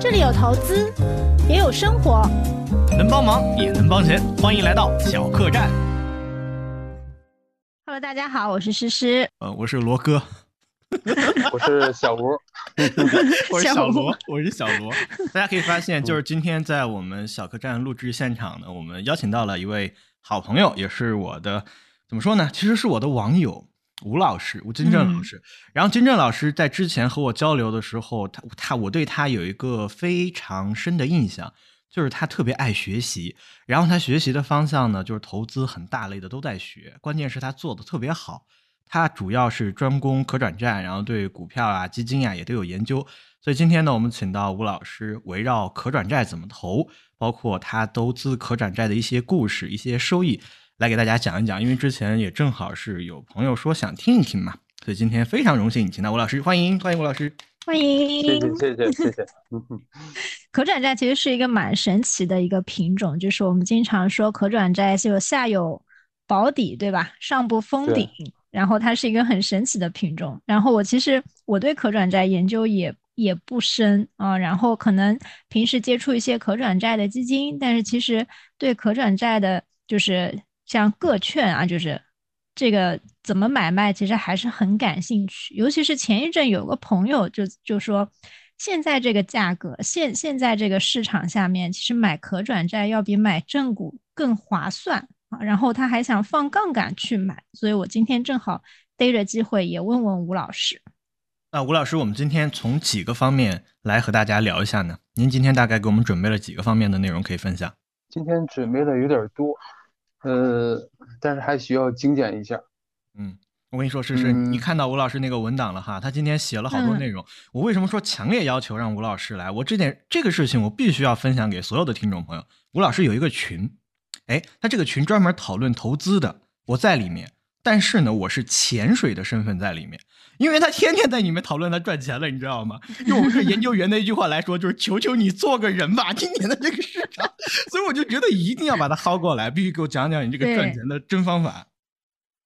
这里有投资，也有生活，能帮忙也能帮钱，欢迎来到小客栈。Hello，大家好，我是诗诗。呃，我是罗哥，我是小吴，我是小罗，我是小罗。大家可以发现，就是今天在我们小客栈录制现场呢，我们邀请到了一位好朋友，也是我的怎么说呢？其实是我的网友吴老师，吴金正老师。然后金正老师在之前和我交流的时候，他他我对他有一个非常深的印象，就是他特别爱学习。然后他学习的方向呢，就是投资很大类的都在学，关键是他做的特别好。他主要是专攻可转债，然后对股票啊、基金啊也都有研究。所以今天呢，我们请到吴老师，围绕可转债怎么投，包括他投资可转债的一些故事、一些收益，来给大家讲一讲。因为之前也正好是有朋友说想听一听嘛，所以今天非常荣幸请到吴老师，欢迎欢迎吴老师。欢迎。谢谢谢谢谢谢，可转债其实是一个蛮神奇的一个品种，就是我们经常说可转债是有下有保底，对吧？上不封顶，然后它是一个很神奇的品种。然后我其实我对可转债研究也也不深啊，然后可能平时接触一些可转债的基金，但是其实对可转债的，就是像个券啊，就是这个怎么买卖，其实还是很感兴趣。尤其是前一阵有个朋友就就说，现在这个价格，现现在这个市场下面，其实买可转债要比买正股更划算啊。然后他还想放杠杆去买，所以我今天正好逮着机会也问问吴老师。那吴老师，我们今天从几个方面来和大家聊一下呢？您今天大概给我们准备了几个方面的内容可以分享？今天准备的有点多，呃，但是还需要精简一下。嗯，我跟你说，诗诗，你嗯看到吴老师那个文档了哈，他今天写了好多嗯内容。我为什么说强烈要求让吴老师来？我这点这个事情我必须要分享给所有的听众朋友。吴老师有一个群，哎，他这个群专门讨论投资的，我在里面，但是呢，我是潜水的身份在里面，因为他天天在里面讨论他赚钱了，你知道吗？用我们这研究员的一句话来说，就是求求你做个人吧，今年的这个市场，所以我就觉得一定要把他薅过来，必须给我讲讲你这个赚钱的真方法。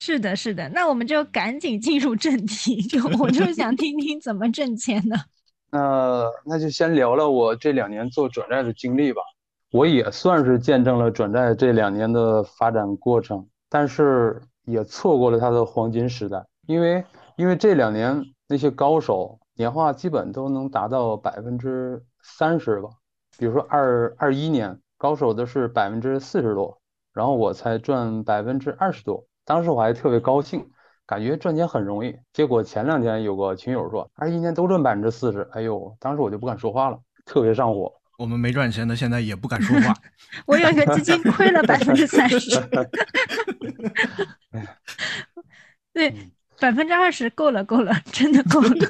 是的，是的，那我们就赶紧进入正题，就 我就想听听怎么挣钱的。那那就先聊聊我这两年做转债的经历吧。我也算是见证了转债这两年的发展过程，但是也错过了它的黄金时代，因为因为这两年那些高手年化基本都能达到百分之三十吧，比如说二二一年高手的是百分之四十多，然后我才赚百分之二十多，当时我还特别高兴，感觉赚钱很容易。结果前两天有个群友说二一年都赚百分之四十，哎呦，当时我就不敢说话了，特别上火。我们没赚钱的，现在也不敢说话。我有一个基金亏了百分之三十，对，百分之二十够了，够了，真的够了。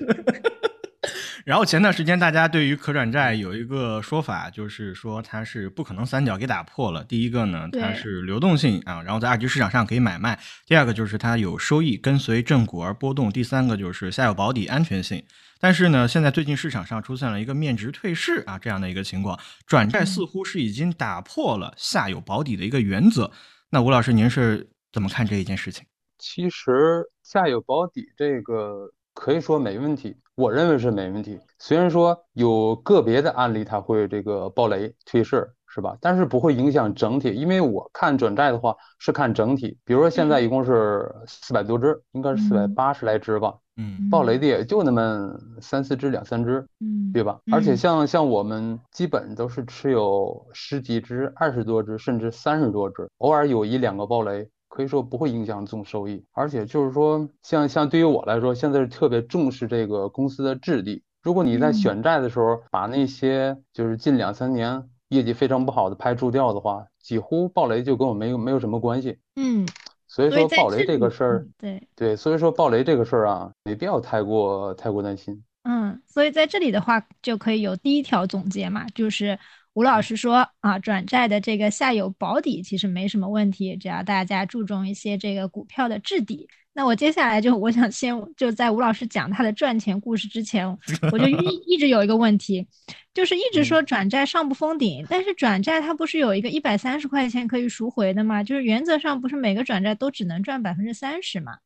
然后前段时间大家对于可转债有一个说法，就是说它是不可能三角给打破了。第一个呢，它是流动性啊，然后在二级市场上可以买卖；第二个就是它有收益，跟随正股而波动；第三个就是下有保底，安全性。但是呢，现在最近市场上出现了一个面值退市啊这样的一个情况，转债似乎是已经打破了下有保底的一个原则。那吴老师，您是怎么看这一件事情？其实下有保底这个可以说没问题，我认为是没问题。虽然说有个别的案例它会这个暴雷退市，是吧？但是不会影响整体，因为我看转债的话是看整体。比如说现在一共是四百多只，应该是四百八十来只吧，嗯暴雷的也就那么三四只、两三只，嗯，对吧？而且嗯像像我们基本都是持有十几只、二十多只，甚至三十多只，偶尔有一两个暴雷，可以说不会影响总收益。而且就是说，像像对于我来说，现在是特别重视这个公司的质地。如果你在嗯选债的时候把那些就是近两三年业绩非常不好的排除掉的话，几乎暴雷就跟我没有没有什么关系。嗯，所以说暴雷这个事儿嗯，对，对，所以说暴雷这个事儿啊，没必要太过太过担心。嗯，所以在这里的话，就可以有第一条总结嘛，就是吴老师说啊，转债的这个下有保底其实没什么问题，只要大家注重一些这个股票的质地。那我接下来就我想先就在吴老师讲他的赚钱故事之前，我就一 一直有一个问题，就是一直说转债上不封顶，但是转债它不是有一个一百三十块钱可以赎回的吗？就是原则上不是每个转债都只能赚百分之三十吗？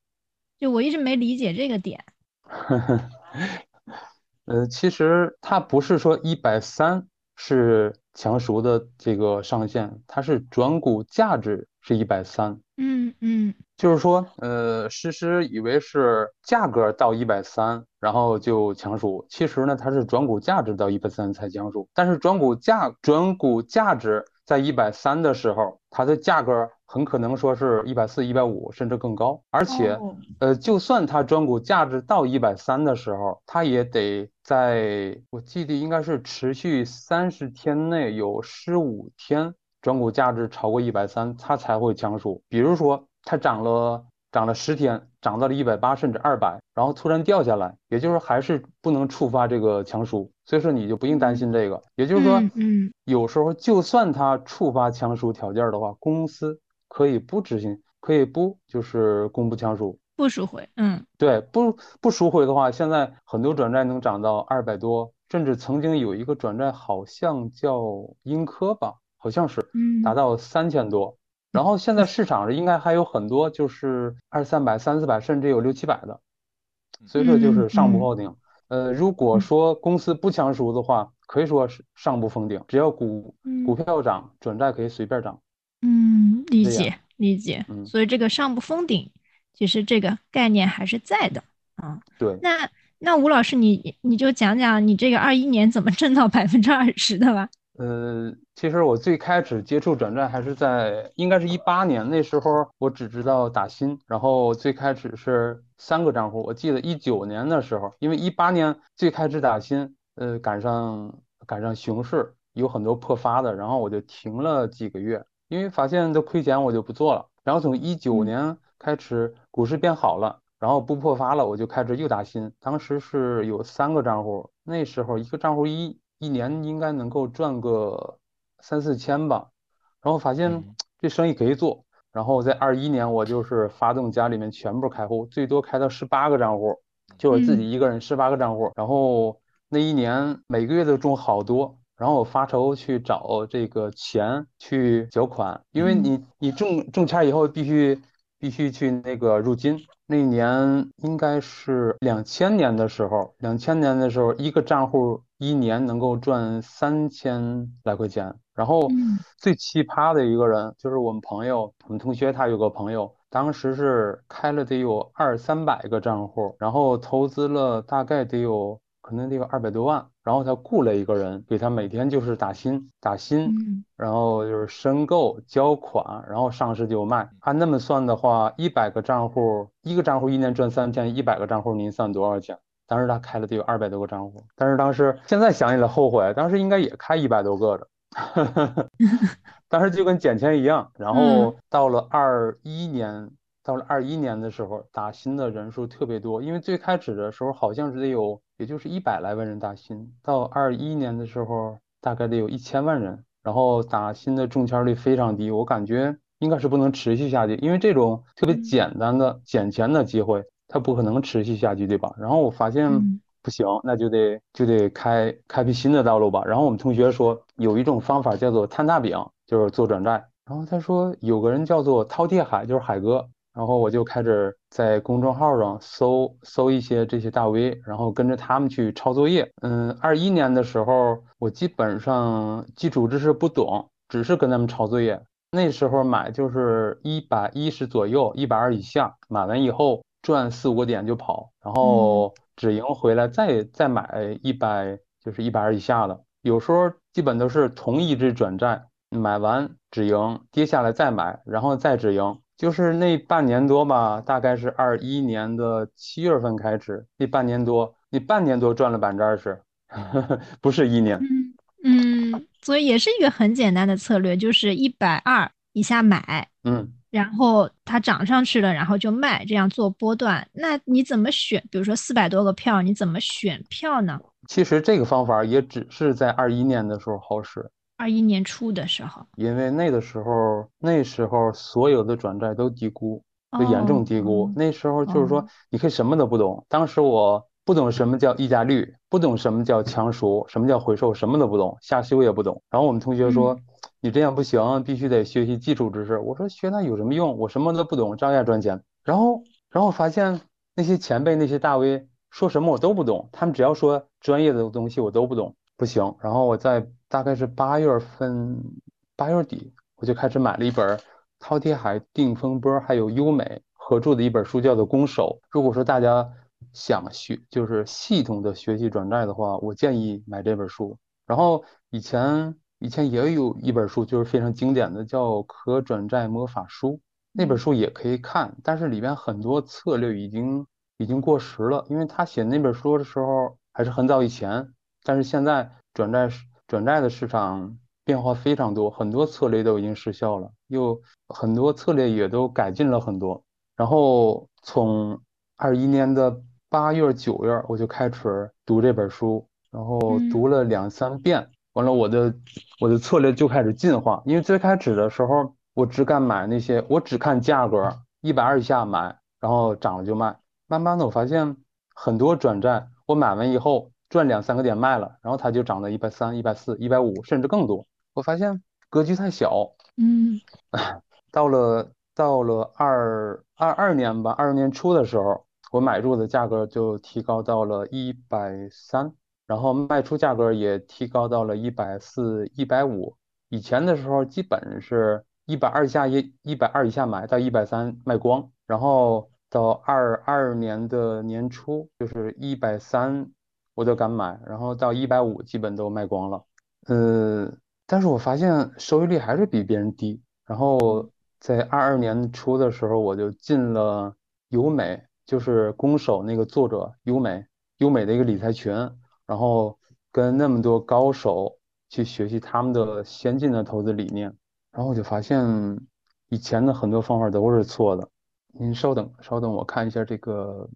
就我一直没理解这个点。呃，其实它不是说一百三是强赎的这个上限，它是转股价值是一百三。嗯嗯就是说，呃，诗诗以为是价格到一百三，然后就强赎，其实呢，它是转股价值到一百三才强赎。但是转股价转股价值在一百三的时候，它的价格很可能说是一百四、一百五，甚至更高。而且，哦呃，就算它转股价值到一百三的时候，它也得在我记得应该是持续三十天内有十五天转股价值超过一百三，它才会强赎。比如说，它涨了涨了十天，涨到了一百八甚至二百，然后突然掉下来，也就是还是不能触发这个强赎。所以说你就不用担心这个。也就是说嗯，嗯有时候就算它触发强赎条件的话，公司可以不执行，可以不就是公布强赎。不赎回，嗯对，不不赎回的话，现在很多转债能涨到二百多，甚至曾经有一个转债好像叫英科吧，好像是嗯达到三千多。然后现在市场上应该还有很多就是二三百、三四百，甚至有六七百的，所以说就是上不封顶。呃，如果嗯说公司不强赎的话，可以说是上不封顶，只要股股嗯票涨，转债可以随便涨。嗯，理解理解。嗯所以这个上不封顶，其实这个概念还是在的啊。对。那那吴老师你你就讲讲你这个二一年怎么挣到百分之二十的吧？呃，其实我最开始接触转债还是在应该是一八年，那时候我只知道打新，然后最开始是三个账户。我记得一九年的时候，因为一八年最开始打新，呃，赶上赶上熊市，有很多破发的，然后我就停了几个月，因为发现都亏钱，我就不做了。然后从一九嗯年开始，股市变好了。然后不破发了，我就开始又打新。当时是有三个账户，那时候一个账户一一年应该能够赚个三四千吧。然后发现嗯 这生意可以做。然后在二一年，我就是发动家里面全部开户，最多开到十八个账户，就我自己一个人十八个账户。然后那一年每个月都中好多。然后我发愁去找这个钱去缴款，因为你你中中签以后必须必须去那个入金。那年应该是两千年的时候，两千年的时候，一个账户一年能够赚三千来块钱。然后嗯最奇葩的一个人就是我们朋友，我们同学他有个朋友，当时是开了得有二三百个账户，然后投资了大概得有可能得有二百多万，然后他雇了一个人给他每天就是打新打新。嗯然后就是申购、交款，然后上市就卖。按那么算的话，一百个账户，一个账户一年赚三千，一百个账户您算多少钱？当时他开了得有二百多个账户，但是当时现在想起来后悔，当时应该也开一百多个的，当时就跟捡钱一样。然后到了二一年，到了二一年的时候，打新的人数特别多，因为最开始的时候好像是得有，也就是一百来万人打新，到二一年的时候大概得有一千万人。然后打新的中签率非常低，我感觉应该是不能持续下去，因为这种特别简单的捡钱的机会，它不可能持续下去，对吧？然后我发现嗯不行，那就得就得开开辟新的道路吧。然后我们同学说有一种方法叫做摊大饼，就是做转债。然后他说有个人叫做饕餮海，就是海哥。然后我就开始在公众号上搜搜一些这些大 V，然后跟着他们去抄作业。嗯，二一年的时候，我基本上基础知识不懂，只是跟他们抄作业。那时候买就是一百一十左右，一百二以下，买完以后赚四五个点就跑，然后止盈回来再再买一百，就是一百二以下的。有时候基本都是同一只转债，买完止盈，跌下来再买，然后再止盈。就是那半年多吧，大概是二一年的七月份开始，那半年多，你半年多赚了百分之二十，不是一年。嗯嗯，所以也是一个很简单的策略，就是一百二以下买，嗯，然后它涨上去了，然后就卖，这样做波段。那你怎么选？比如说四百多个票，你怎么选票呢？其实这个方法也只是在二一年的时候好使，二一年初的时候，因为那个时候那时候所有的转债都低估，都严重低估。哦那时候就是说哦你可以什么都不懂，当时我不懂什么叫溢价率，不懂什么叫强赎，什么叫回收，什么都不懂，下修也不懂。然后我们同学说你这样不行，必须得学习基础知识。我说学那有什么用？我什么都不懂，照样赚钱。然后然后发现那些前辈那些大 V。说什么我都不懂，他们只要说专业的东西我都不懂，不行。然后我在大概是八月份八月底，我就开始买了一本饕餮海、定风波还有优美合著的一本书，叫做《攻守》。如果说大家想学，就是系统的学习转债的话，我建议买这本书。然后以前以前也有一本书，就是非常经典的，叫《可转债魔法书》。那本书也可以看，但是里边很多策略已经已经过时了，因为他写那本书的时候还是很早以前。但是现在转债转债的市场变化非常多，很多策略都已经失效了，又很多策略也都改进了很多。然后从二一年的八月九月我就开始读这本书，然后读了两三遍，完了我的我的策略就开始进化，因为最开始的时候。我只敢买那些，我只看价格，一百二以下买，然后涨了就卖。慢慢的，我发现很多转债，我买完以后赚两三个点卖了，然后它就涨到一百三、一百四、一百五，甚至更多。我发现格局太小。嗯，到了到了二二二年吧，二二年初的时候，我买入的价格就提高到了一百三，然后卖出价格也提高到了一百四、一百五。以前的时候基本是。一百二以下一一百二以下买到一百三卖光，然后到二二年的年初就是一百三我都敢买，然后到一百五基本都卖光了。呃，但是我发现收益率还是比别人低。然后在二二年初的时候，我就进了优美，就是攻守那个作者优美优美的一个理财群，然后跟那么多高手去学习他们的先进的投资理念。然后我就发现，以前的很多方法都是错的。您稍等，稍等，我看一下这个，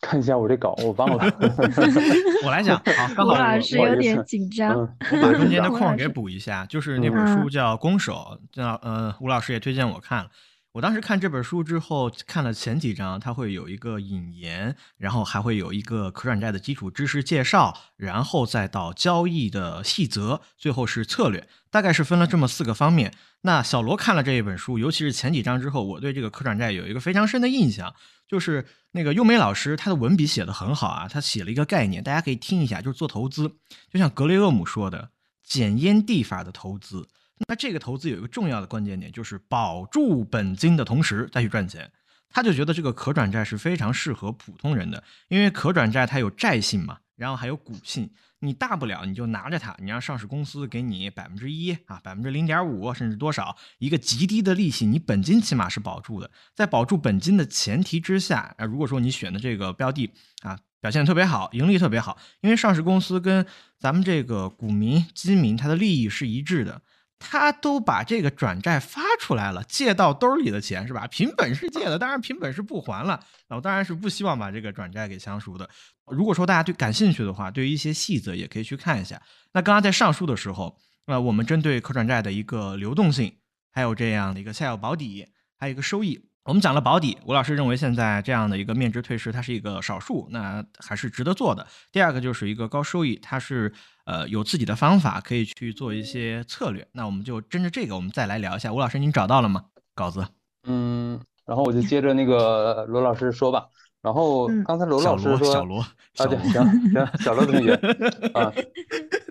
看一下我这稿，我忘了。我来讲，好，刚好老师有点紧张，我把中间的空 给补一下。就是那本书叫《攻守》，叫呃，吴老师也推荐我看了。我当时看这本书之后，看了前几章，它会有一个引言，然后还会有一个可转债的基础知识介绍，然后再到交易的细则，最后是策略，大概是分了这么四个方面。那小罗看了这一本书，尤其是前几章之后，我对这个可转债有一个非常深的印象，就是那个优美老师他的文笔写的很好啊，他写了一个概念，大家可以听一下，就是做投资，就像格雷厄姆说的捡烟蒂法的投资。那这个投资有一个重要的关键点，就是保住本金的同时再去赚钱。他就觉得这个可转债是非常适合普通人的，因为可转债它有债性嘛，然后还有股性。你大不了你就拿着它，你让上市公司给你百分之一啊，百分之零点五，甚至多少一个极低的利息，你本金起码是保住的。在保住本金的前提之下，啊，如果说你选的这个标的啊表现特别好，盈利特别好，因为上市公司跟咱们这个股民基民它的利益是一致的。他都把这个转债发出来了，借到兜里的钱是吧？凭本事借的，当然凭本事不还了。那我当然是不希望把这个转债给相赎的。如果说大家对感兴趣的话，对于一些细则也可以去看一下。那刚刚在上述的时候，呃，我们针对可转债的一个流动性，还有这样的一个下有保底，还有一个收益。我们讲了保底，吴老师认为现在这样的一个面值退市，它是一个少数，那还是值得做的。第二个就是一个高收益，它是呃有自己的方法可以去做一些策略。那我们就针着这个，我们再来聊一下。吴老师，您找到了吗？稿子？嗯，然后我就接着那个罗老师说吧。然后刚才罗老师说，小罗，啊，对，行行，小罗同学 啊，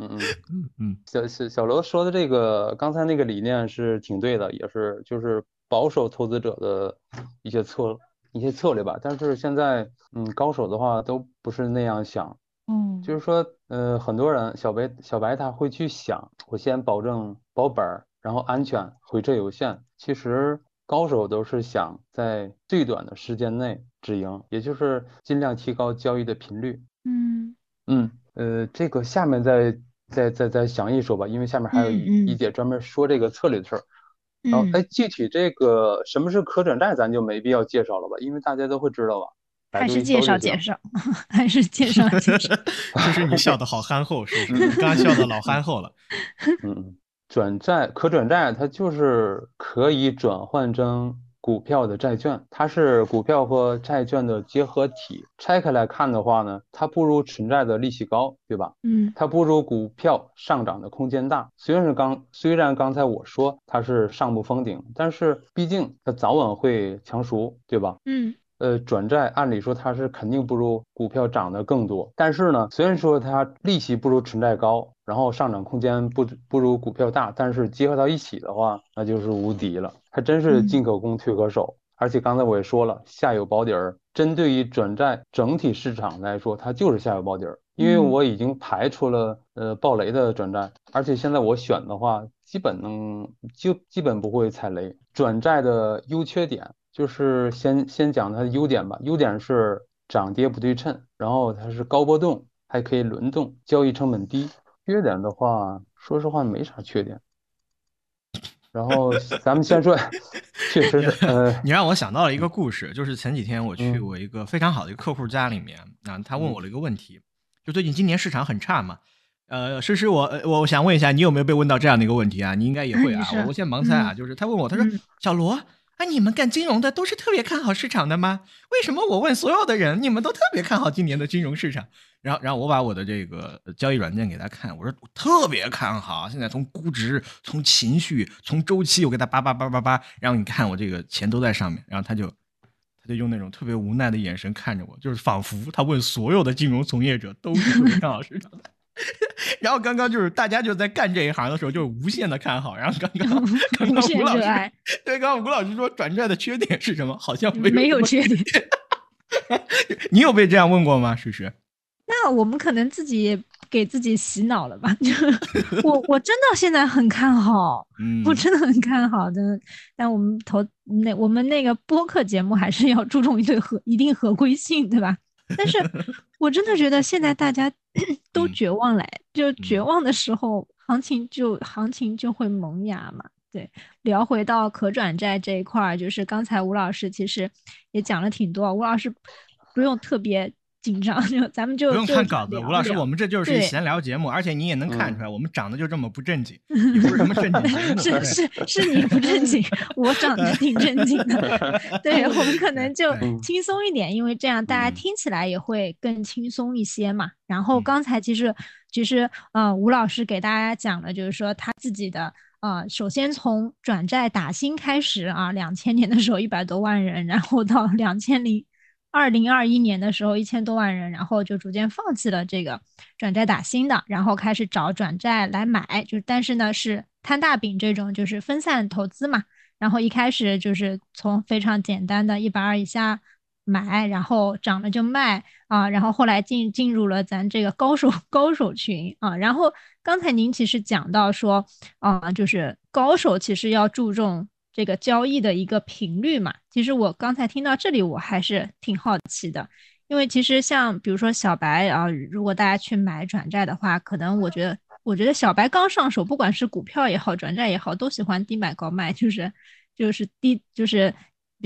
嗯嗯嗯，小小小罗说的这个刚才那个理念是挺对的，也是就是。保守投资者的一些策一些策略吧，但是现在，嗯，高手的话都不是那样想，嗯，就是说，呃，很多人小白小白他会去想，我先保证保本儿，然后安全，回撤有限。其实高手都是想在最短的时间内止盈，也就是尽量提高交易的频率。嗯嗯，呃，这个下面再再再再详细说吧，因为下面还有一一节专门说这个策略的事儿。然后，哎，具体这个什么是可转债，咱就没必要介绍了吧，因为大家都会知道吧。还是介绍介绍，还是介绍介绍。就是你笑的好憨厚，是不是？你刚笑的老憨厚了。嗯，转债可转债，它就是可以转换成。股票的债券，它是股票和债券的结合体。拆开来看的话呢，它不如存债的利息高，对吧？嗯，它不如股票上涨的空间大。虽然是刚，虽然刚才我说它是上不封顶，但是毕竟它早晚会强赎，对吧？嗯，呃，转债按理说它是肯定不如股票涨得更多，但是呢，虽然说它利息不如纯债高，然后上涨空间不不如股票大，但是结合到一起的话，那就是无敌了。它真是进可攻退可守，而且刚才我也说了，下有保底儿。针对于转债整体市场来说，它就是下有保底儿，因为我已经排除了呃暴雷的转债，而且现在我选的话，基本能就基本不会踩雷。转债的优缺点。就是先先讲它的优点吧，优点是涨跌不对称，然后它是高波动，还可以轮动，交易成本低。缺点的话，说实话没啥缺点。然后 咱们先说，确实是，呃，你让我想到了一个故事，就是前几天我去我一个非常好的一个客户家里面，啊，他问我了一个问题，就最近今年市场很差嘛，呃，诗诗，我我想问一下，你有没有被问到这样的一个问题啊？你应该也会啊，我先盲猜啊，就是他问我，他说小罗。哎，你们干金融的都是特别看好市场的吗？为什么我问所有的人，你们都特别看好今年的金融市场？然后，然后我把我的这个交易软件给他看，我说我特别看好。现在从估值、从情绪、从周期，我给他叭叭叭叭叭，然后你看我这个钱都在上面。然后他就，他就用那种特别无奈的眼神看着我，就是仿佛他问所有的金融从业者都是特别看好市场的。然后刚刚就是大家就在干这一行的时候，就是无限的看好。然后刚刚 刚刚吴老师对，刚刚吴老师说转债的缺点是什么？好像没没有缺点。你有被这样问过吗？诗诗？那我们可能自己给自己洗脑了吧？我我真的现在很看好，我真的很看好的。但我们投那我们那个播客节目还是要注重一对合一定合规性，对吧？但是我真的觉得现在大家 都绝望嘞，就绝望的时候，行情就行情就会萌芽嘛。对，聊回到可转债这一块儿，就是刚才吴老师其实也讲了挺多，吴老师不用特别。紧张 就咱们就不用看稿子，吴老师，我们这就是闲聊节目，而且你也能看出来，我们长得就这么不正经，也不是什么正经节目。是是是你不正经，我长得挺正经的。对我们可能就轻松一点，因为这样大家听起来也会更轻松一些嘛。然后刚才其实其实呃，吴老师给大家讲了，就是说他自己的呃，首先从转债打新开始啊，两千年的时候一百多万人，然后到两千零。二零二一年的时候，一千多万人，然后就逐渐放弃了这个转债打新的，然后开始找转债来买，就但是呢是摊大饼这种，就是分散投资嘛。然后一开始就是从非常简单的一百二以下买，然后涨了就卖啊，然后后来进进入了咱这个高手高手群啊。然后刚才您其实讲到说啊，就是高手其实要注重。这个交易的一个频率嘛，其实我刚才听到这里，我还是挺好奇的，因为其实像比如说小白啊，如果大家去买转债的话，可能我觉得，我觉得小白刚上手，不管是股票也好，转债也好，都喜欢低买高卖，就是就是低就是。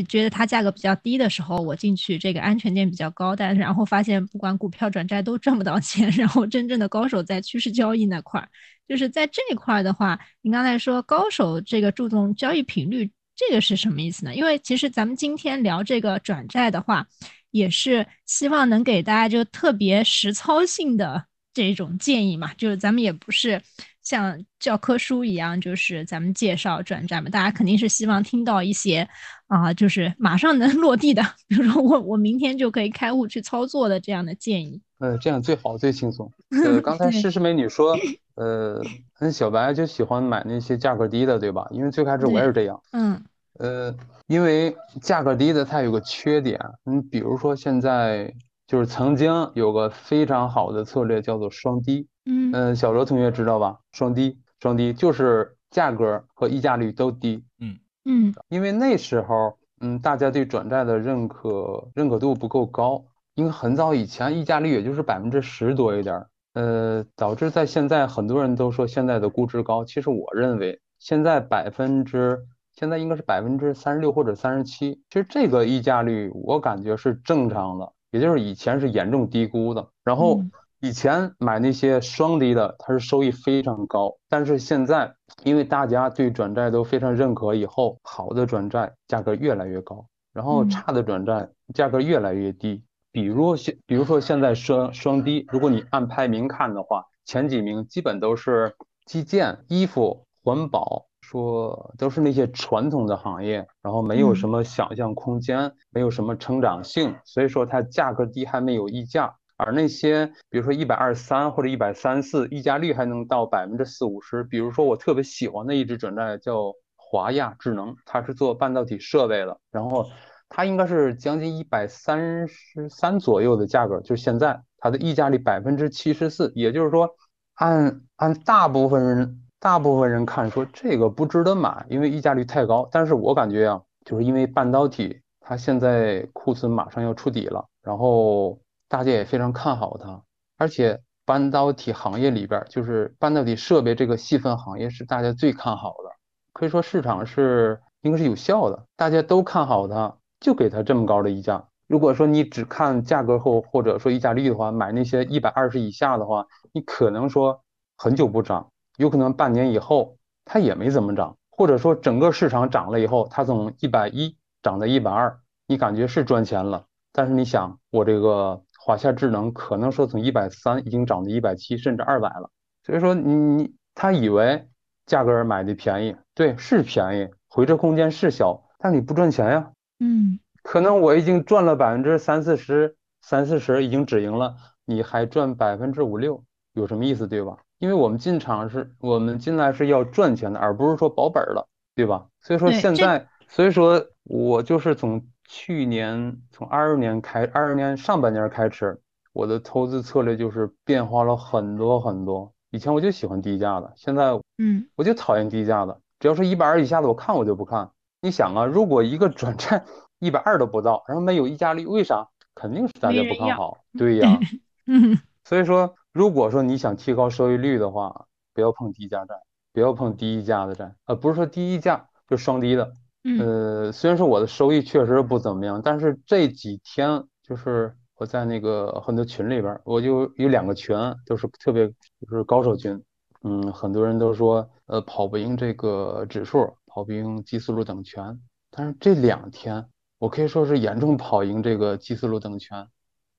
觉得它价格比较低的时候，我进去这个安全点比较高，但然后发现不管股票转债都赚不到钱，然后真正的高手在趋势交易那块儿，就是在这一块儿的话，您刚才说高手这个注重交易频率，这个是什么意思呢？因为其实咱们今天聊这个转债的话，也是希望能给大家就特别实操性的这种建议嘛，就是咱们也不是。像教科书一样，就是咱们介绍转债嘛，大家肯定是希望听到一些啊，就是马上能 落地的，比如说我我明天就可以开户去操作的这样的建议。呃，这样最好最轻松。呃，刚才诗诗美女说，呃，那小白就喜欢买那些价格低的，对吧？因为最开始我也是这样。嗯。呃，因为价格低的它有个缺点，你比如说现在就是曾经有个非常好的策略叫做双低。嗯小罗同学知道吧？双低，双低就是价格和溢价率都低。嗯嗯，因为那时候，嗯，大家对转债的认可认可度不够高，因为很早以前溢价率也就是百分之十多一点，呃，导致在现在很多人都说现在的估值高。其实我认为现在百分之现在应该是百分之三十六或者三十七，其实这个溢价率我感觉是正常的，也就是以前是严重低估的，然后。以前买那些双低的，它是收益非常高，但是现在因为大家对转债都非常认可，以后好的转债价格越来越高，然后差的转债价格越来越低。比如现，比如说现在双双低，如果你按排名看的话，前几名基本都是基建、衣服、环保、说都是那些传统的行业，然后没有什么想象空间，没有什么成长性，所以说它价格低还没有溢价。而那些比如说一百二十三或者一百三四，溢价率还能到百分之四五十。比如说我特别喜欢的一只转债叫华亚智能，它是做半导体设备的，然后它应该是将近一百三十三左右的价格，就是现在它的溢价率百分之七十四，也就是说按按大部分人大部分人看说这个不值得买，因为溢价率太高。但是我感觉啊，就是因为半导体它现在库存马上要触底了，然后。大家也非常看好它，而且半导体行业里边，就是半导体设备这个细分行业是大家最看好的，可以说市场是应该是有效的，大家都看好它，就给它这么高的溢价。如果说你只看价格后或者说溢价率的话，买那些一百二十以下的话，你可能说很久不涨，有可能半年以后它也没怎么涨，或者说整个市场涨了以后，它从一百一涨到一百二，你感觉是赚钱了，但是你想我这个。华夏智能可能说从一百三已经涨到一百七，甚至二百了。所以说你你他以为价格买的便宜，对，是便宜，回撤空间是小，但你不赚钱呀。嗯，可能我已经赚了百分之三四十，三四十已经止盈了，你还赚百分之五六，有什么意思，对吧？因为我们进场是我们进来是要赚钱的，而不是说保本了，对吧？所以说现在，所以说我就是从。去年从二二年开，二二年上半年开始，我的投资策略就是变化了很多很多。以前我就喜欢低价的，现在嗯，我就讨厌低价的。只要是一百二以下的，我看我就不看。你想啊，如果一个转债一百二都不到，然后没有溢价率，为啥？肯定是大家不看好。对呀，嗯。所以说，如果说你想提高收益率的话，不要碰低价债，不要碰低溢价的债，呃，不是说低溢价，就双低的。呃，虽然说我的收益确实不怎么样，但是这几天就是我在那个很多群里边，我就有两个群都是特别就是高手群，嗯，很多人都说呃跑不赢这个指数，跑不赢基思路等权，但是这两天我可以说是严重跑赢这个基思路等权，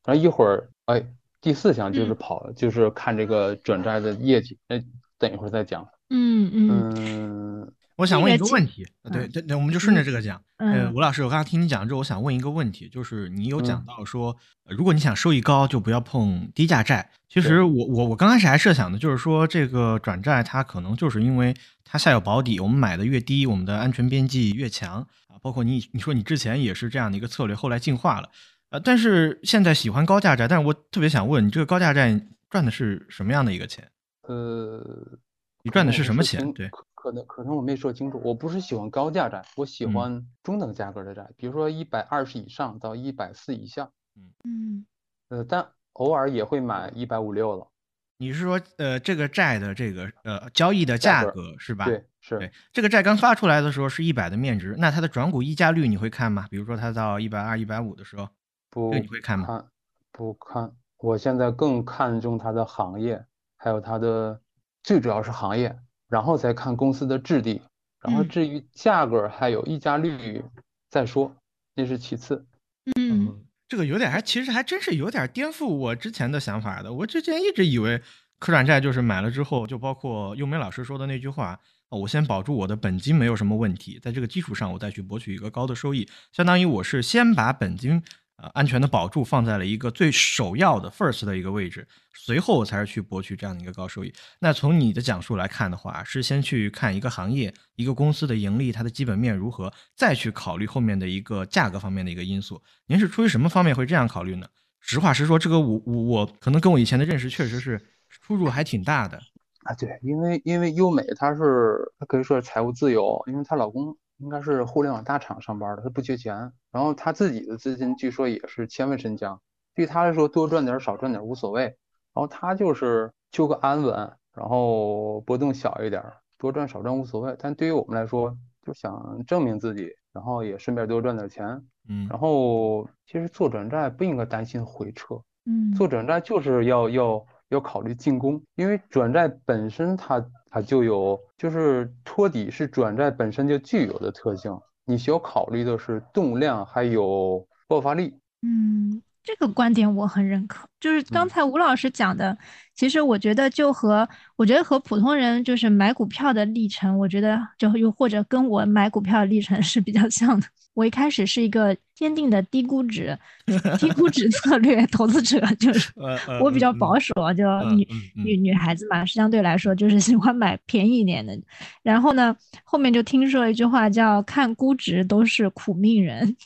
然后一会儿哎第四项就是跑就是看这个转债的业绩，哎等一会儿再讲，嗯嗯。嗯。我想问一个问题，对对对，我们就顺着这个讲。呃，吴老师，我刚刚听你讲之后，我想问一个问题，就是你有讲到说，如果你想收益高，就不要碰低价债。其实我我我刚开始还设想的就是说，这个转债它可能就是因为它下有保底，我们买的越低，我们的安全边际越强啊。包括你你说你之前也是这样的一个策略，后来进化了，呃，但是现在喜欢高价债，但是我特别想问你，这个高价债赚的是什么样的一个钱？呃，你赚的是什么钱？对。可能可能我没说清楚，我不是喜欢高价债，我喜欢中等价格的债，比如说一百二十以上到一百四以下。嗯嗯，呃，但偶尔也会买一百五六了。你是说，呃，这个债的这个呃交易的价格是吧？对，是。对，这个债刚发出来的时候是一百的面值，那它的转股溢价率你会看吗？比如说它到一百二、一百五的时候，不，你会看吗？不看，我现在更看重它的行业，还有它的最主要是行业。然后再看公司的质地，然后至于价格还有溢价率再说，那是其次。嗯，这个有点还其实还真是有点颠覆我之前的想法的。我之前一直以为可转债就是买了之后，就包括优梅老师说的那句话，我先保住我的本金没有什么问题，在这个基础上我再去博取一个高的收益，相当于我是先把本金。呃，安全的保住放在了一个最首要的 first 的一个位置，随后才是去博取这样的一个高收益。那从你的讲述来看的话，是先去看一个行业、一个公司的盈利，它的基本面如何，再去考虑后面的一个价格方面的一个因素。您是出于什么方面会这样考虑呢？实话实说，这个我我我可能跟我以前的认识确实是出入还挺大的啊。对，因为因为优美她是她可以说是财务自由，因为她老公。应该是互联网大厂上班的，他不缺钱，然后他自己的资金据说也是千万身家，对他来说多赚点少赚点无所谓，然后他就是求个安稳，然后波动小一点，多赚少赚无所谓，但对于我们来说，就想证明自己，然后也顺便多赚点钱，嗯，然后其实做转债不应该担心回撤，嗯，做转债就是要要要考虑进攻，因为转债本身它。它就有，就是托底是转债本身就具有的特性，你需要考虑的是动量还有爆发力。嗯，这个观点我很认可，就是刚才吴老师讲的，其实我觉得就和我觉得和普通人就是买股票的历程，我觉得就又或者跟我买股票的历程是比较像的。我一开始是一个坚定的低估值、低估值策略投资者，就是我比较保守，就女女女孩子嘛，相对来说就是喜欢买便宜一点的。然后呢，后面就听说了一句话，叫看估值都是苦命人。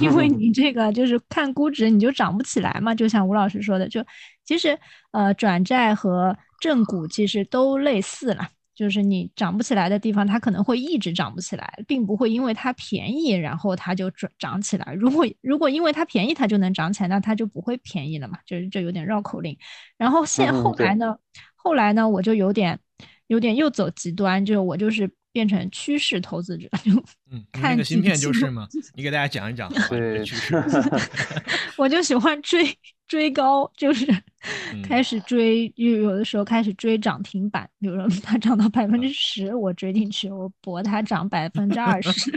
因为你这个就是看估值，你就涨不起来嘛。就像吴老师说的，就其实呃，转债和正股其实都类似了，就是你涨不起来的地方，它可能会一直涨不起来，并不会因为它便宜，然后它就涨涨起来。如果如果因为它便宜，它就能涨起来，那它就不会便宜了嘛。就是这有点绕口令。然后现后来呢，后来呢，我就有点有点又走极端，就是我就是。变成趋势投资者，就嗯，看个芯片就是嘛？你给大家讲一讲对 趋势。我就喜欢追追高，就是 开始追，有有的时候开始追涨停板，比如说它涨到百分之十，我追进去，我博它涨百分之二十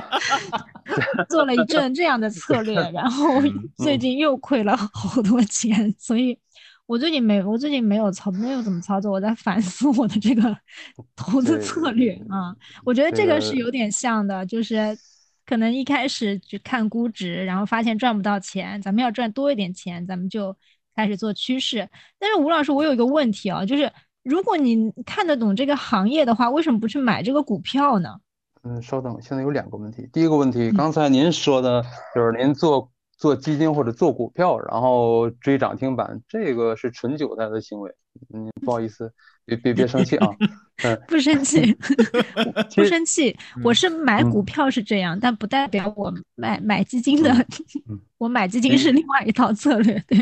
做了一阵这样的策略，然后最近又亏了好多钱，所以。我最近没，我最近没有操，没有怎么操作，我在反思我的这个投资策略啊。我觉得这个是有点像的，就是可能一开始去看估值，然后发现赚不到钱，咱们要赚多一点钱，咱们就开始做趋势。但是吴老师，我有一个问题啊，就是如果你看得懂这个行业的话，为什么不去买这个股票呢？嗯，稍等，现在有两个问题。第一个问题，刚才您说的就是您做。做基金或者做股票，然后追涨停板，这个是纯韭菜的行为。嗯，不好意思，别别别生气啊。嗯，不生气，不生气。我是买股票是这样，但不代表我买买基金的。我买基金是另外一套策略。对，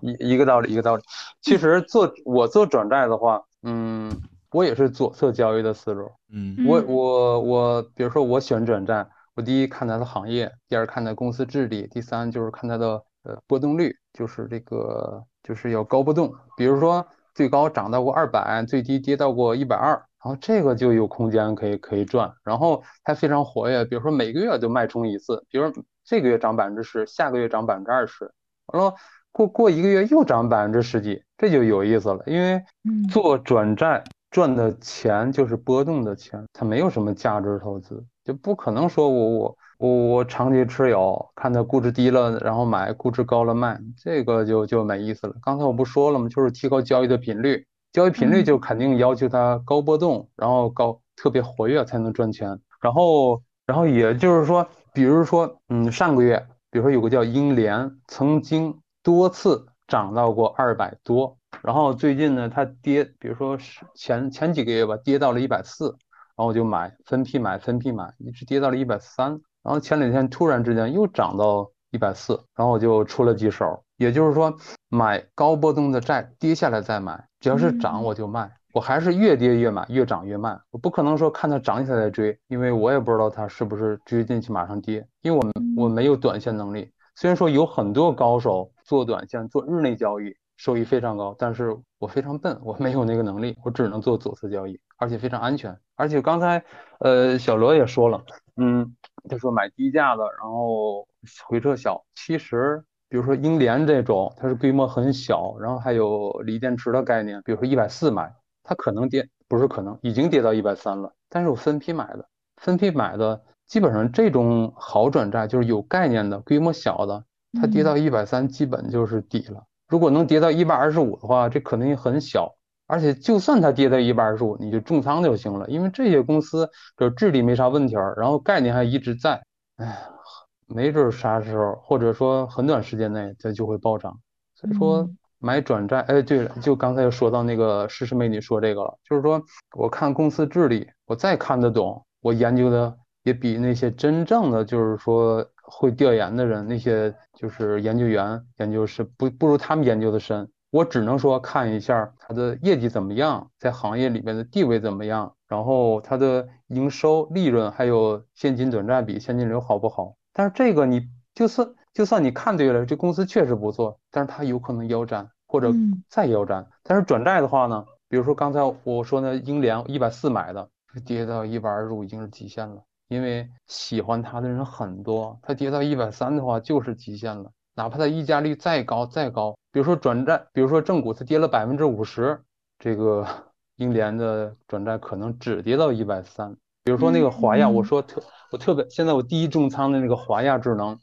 一一个道理，一个道理。其实做我做转债的话，嗯，我也是左侧交易的思路。嗯，我我我，比如说我选转债。我第一看它的行业，第二看它公司治理，第三就是看它的呃波动率，就是这个就是要高波动。比如说最高涨到过二百，最低跌到过一百二，然后这个就有空间可以可以赚。然后它非常活跃，比如说每个月都脉冲一次，比如这个月涨百分之十，下个月涨百分之二十，完了过过一个月又涨百分之十几，这就有意思了。因为做转债赚的钱就是波动的钱，它没有什么价值投资。就不可能说我我我我长期持有，看它估值低了然后买，估值高了卖，这个就就没意思了。刚才我不说了吗？就是提高交易的频率，交易频率就肯定要求它高波动，然后高特别活跃才能赚钱。然后然后也就是说，比如说嗯上个月，比如说有个叫英联，曾经多次涨到过二百多，然后最近呢它跌，比如说前前几个月吧，跌到了一百四。然后我就买，分批买，分批买，一直跌到了一百三，然后前两天突然之间又涨到一百四，然后我就出了几手。也就是说，买高波动的债，跌下来再买，只要是涨我就卖，我还是越跌越买，越涨越卖。我不可能说看它涨起来再追，因为我也不知道它是不是追进去马上跌，因为我我没有短线能力。虽然说有很多高手做短线、做日内交易，收益非常高，但是我非常笨，我没有那个能力，我只能做左侧交易，而且非常安全。而且刚才，呃，小罗也说了，嗯，他说买低价的，然后回撤小。其实，比如说英联这种，它是规模很小，然后还有锂电池的概念。比如说一百四买，它可能跌，不是可能，已经跌到一百三了。但是我分批买的，分批买的，基本上这种好转债就是有概念的，规模小的，它跌到一百三基本就是底了。如果能跌到一百二十五的话，这可能性很小。而且就算它跌到一百二十五，你就重仓就行了，因为这些公司这治理没啥问题儿，然后概念还一直在，哎，没准啥时候或者说很短时间内它就会暴涨。所以说买转债，哎，对了，就刚才又说到那个诗诗美女说这个了，就是说我看公司治理，我再看得懂，我研究的也比那些真正的就是说会调研的人，那些就是研究员研究是不不如他们研究的深。我只能说看一下它的业绩怎么样，在行业里面的地位怎么样，然后它的营收、利润还有现金短债比、现金流好不好。但是这个你就算就算你看对了，这公司确实不错，但是它有可能腰斩或者再腰斩。但是转债的话呢，比如说刚才我说那英联一百四买的，跌到一百二十五已经是极限了，因为喜欢它的人很多，它跌到一百三的话就是极限了。哪怕它溢价率再高再高，比如说转债，比如说正股它跌了百分之五十，这个 英联的转债可能只跌到一百三。比如说那个华亚，我说特我特别现在我第一重仓的那个华亚智能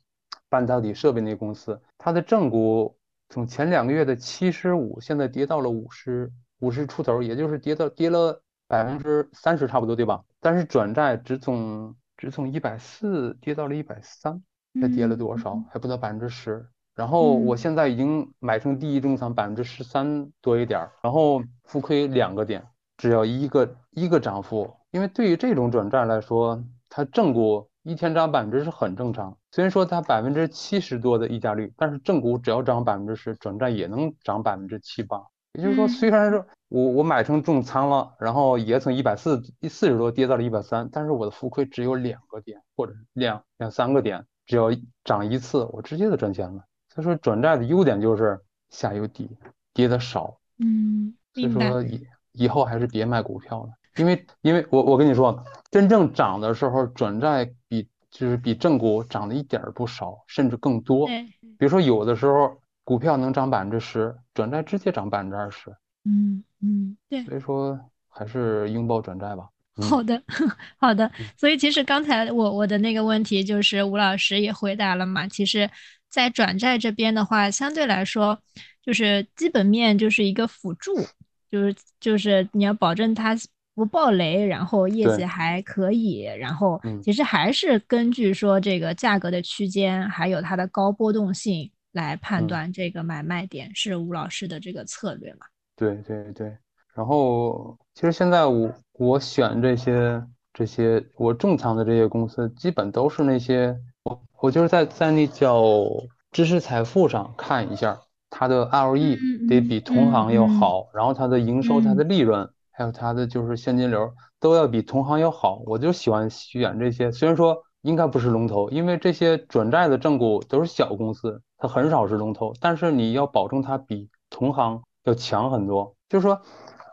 半导体设备那公司，它的正股从前两个月的七十五，现在跌到了五十五十出头，也就是跌到跌了百分之三十差不多，对吧？但是转债只从只从一百四跌到了一百三，才跌了多少？还不到百分之十。然后我现在已经买成第一重仓百分之十三多一点，然后浮亏两个点，只要一个一个涨幅。因为对于这种转债来说，它正股一天涨百分之是很正常。虽然说它百分之七十多的溢价率，但是正股只要涨百分之十，转债也能涨百分之七八。也就是说，虽然说我我买成重仓了，然后也从一百四四十多跌到了一百三，但是我的浮亏只有两个点或者两两三个点，只要涨一次，我直接就赚钱了。所以说，转债的优点就是下有底，跌的少。嗯，所以说以以后还是别买股票了。因为，因为我我跟你说，真正涨的时候，转债比就是比正股涨的一点儿不少，甚至更多。比如说有的时候股票能涨百分之十，转债直接涨百分之二十。嗯嗯，对。所以说还是拥抱转债吧。好的，好的。所以其实刚才我我的那个问题就是吴老师也回答了嘛。其实，在转债这边的话，相对来说就是基本面就是一个辅助，就是就是你要保证它。不暴雷，然后业绩还可以，然后其实还是根据说这个价格的区间，还有它的高波动性来判断这个买卖点，是吴老师的这个策略嘛？对对对。然后其实现在我我选这些这些我重仓的这些公司，基本都是那些我我就是在在那叫知识财富上看一下它的 ROE 得比同行要好，然后它的营收、它的利润。还有它的就是现金流都要比同行要好，我就喜欢选这些。虽然说应该不是龙头，因为这些转债的正股都是小公司，它很少是龙头。但是你要保证它比同行要强很多，就是说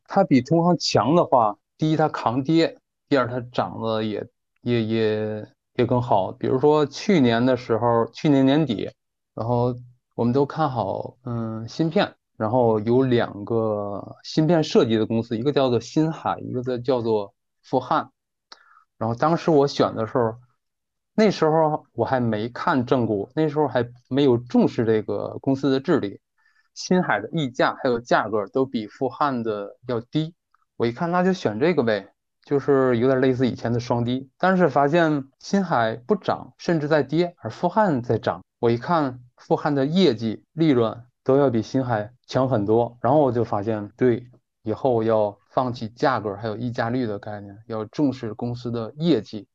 它比同行强的话，第一它抗跌，第二它涨得也也也也更好。比如说去年的时候，去年年底，然后我们都看好嗯芯片。然后有两个芯片设计的公司，一个叫做新海，一个叫叫做富汉。然后当时我选的时候，那时候我还没看正股，那时候还没有重视这个公司的治理。新海的溢价还有价格都比富汉的要低，我一看那就选这个呗，就是有点类似以前的双低。但是发现新海不涨，甚至在跌，而富汉在涨。我一看富汉的业绩利润。都要比新海强很多，然后我就发现，对，以后要放弃价格还有溢价率的概念，要重视公司的业绩。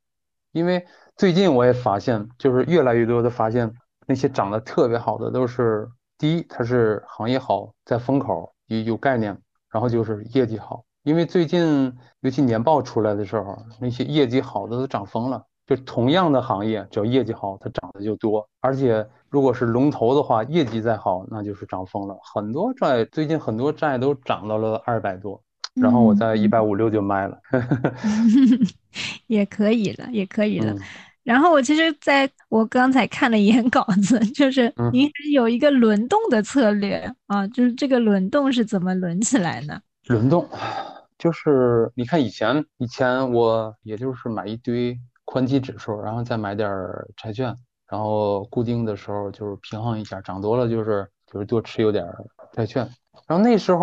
因为最近我也发现，就是越来越多的发现，那些涨得特别好的都是，第一，它是行业好，在风口有有概念，然后就是业绩好。因为最近尤其年报出来的时候，那些业绩好的都涨疯了。就同样的行业，只要业绩好，它涨的就多。而且如果是龙头的话，业绩再好，那就是涨疯了。很多债最近很多债都涨到了二百多，然后我在一百五六就卖了。也可以了，也可以了。然后我其实在我刚才看了一眼稿子，就是您有一个轮动的策略啊，就是这个轮动是怎么轮起来呢？轮动就是你看以前以前我也就是买一堆。宽基指数，然后再买点债券，然后固定的时候就是平衡一下，涨多了就是就是多持有点债券。然后那时候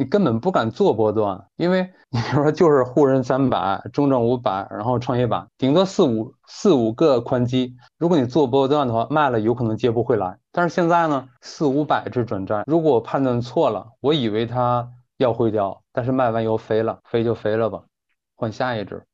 你根本不敢做波段，因为你比如说就是沪深三百、中证五百，然后创业板，顶多四五四五个宽基。如果你做波段的话，卖了有可能接不回来。但是现在呢，四五百只转债，如果我判断错了，我以为它要回调，但是卖完又飞了，飞就飞了吧，换下一只。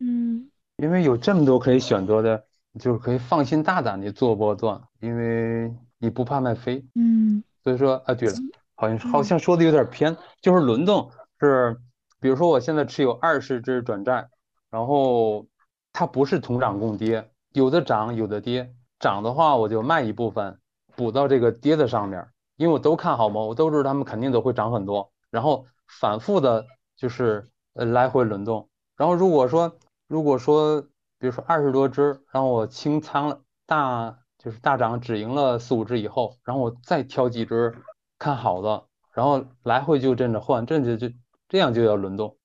嗯。因为有这么多可以选择的，就是可以放心大胆的做波段，因为你不怕卖飞。嗯，所以说，啊，对了，好像好像说的有点偏，就是轮动是，比如说我现在持有二十只转债，然后它不是同涨共跌，有的涨有的跌，涨的话我就卖一部分补到这个跌的上面，因为我都看好嘛，我都知道他们肯定都会涨很多，然后反复的就是呃来回轮动，然后如果说。如果说，比如说二十多只，然后我清仓了大，就是大涨只赢了四五只以后，然后我再挑几只看好的，然后来回就这着换，这就就这样就叫轮动。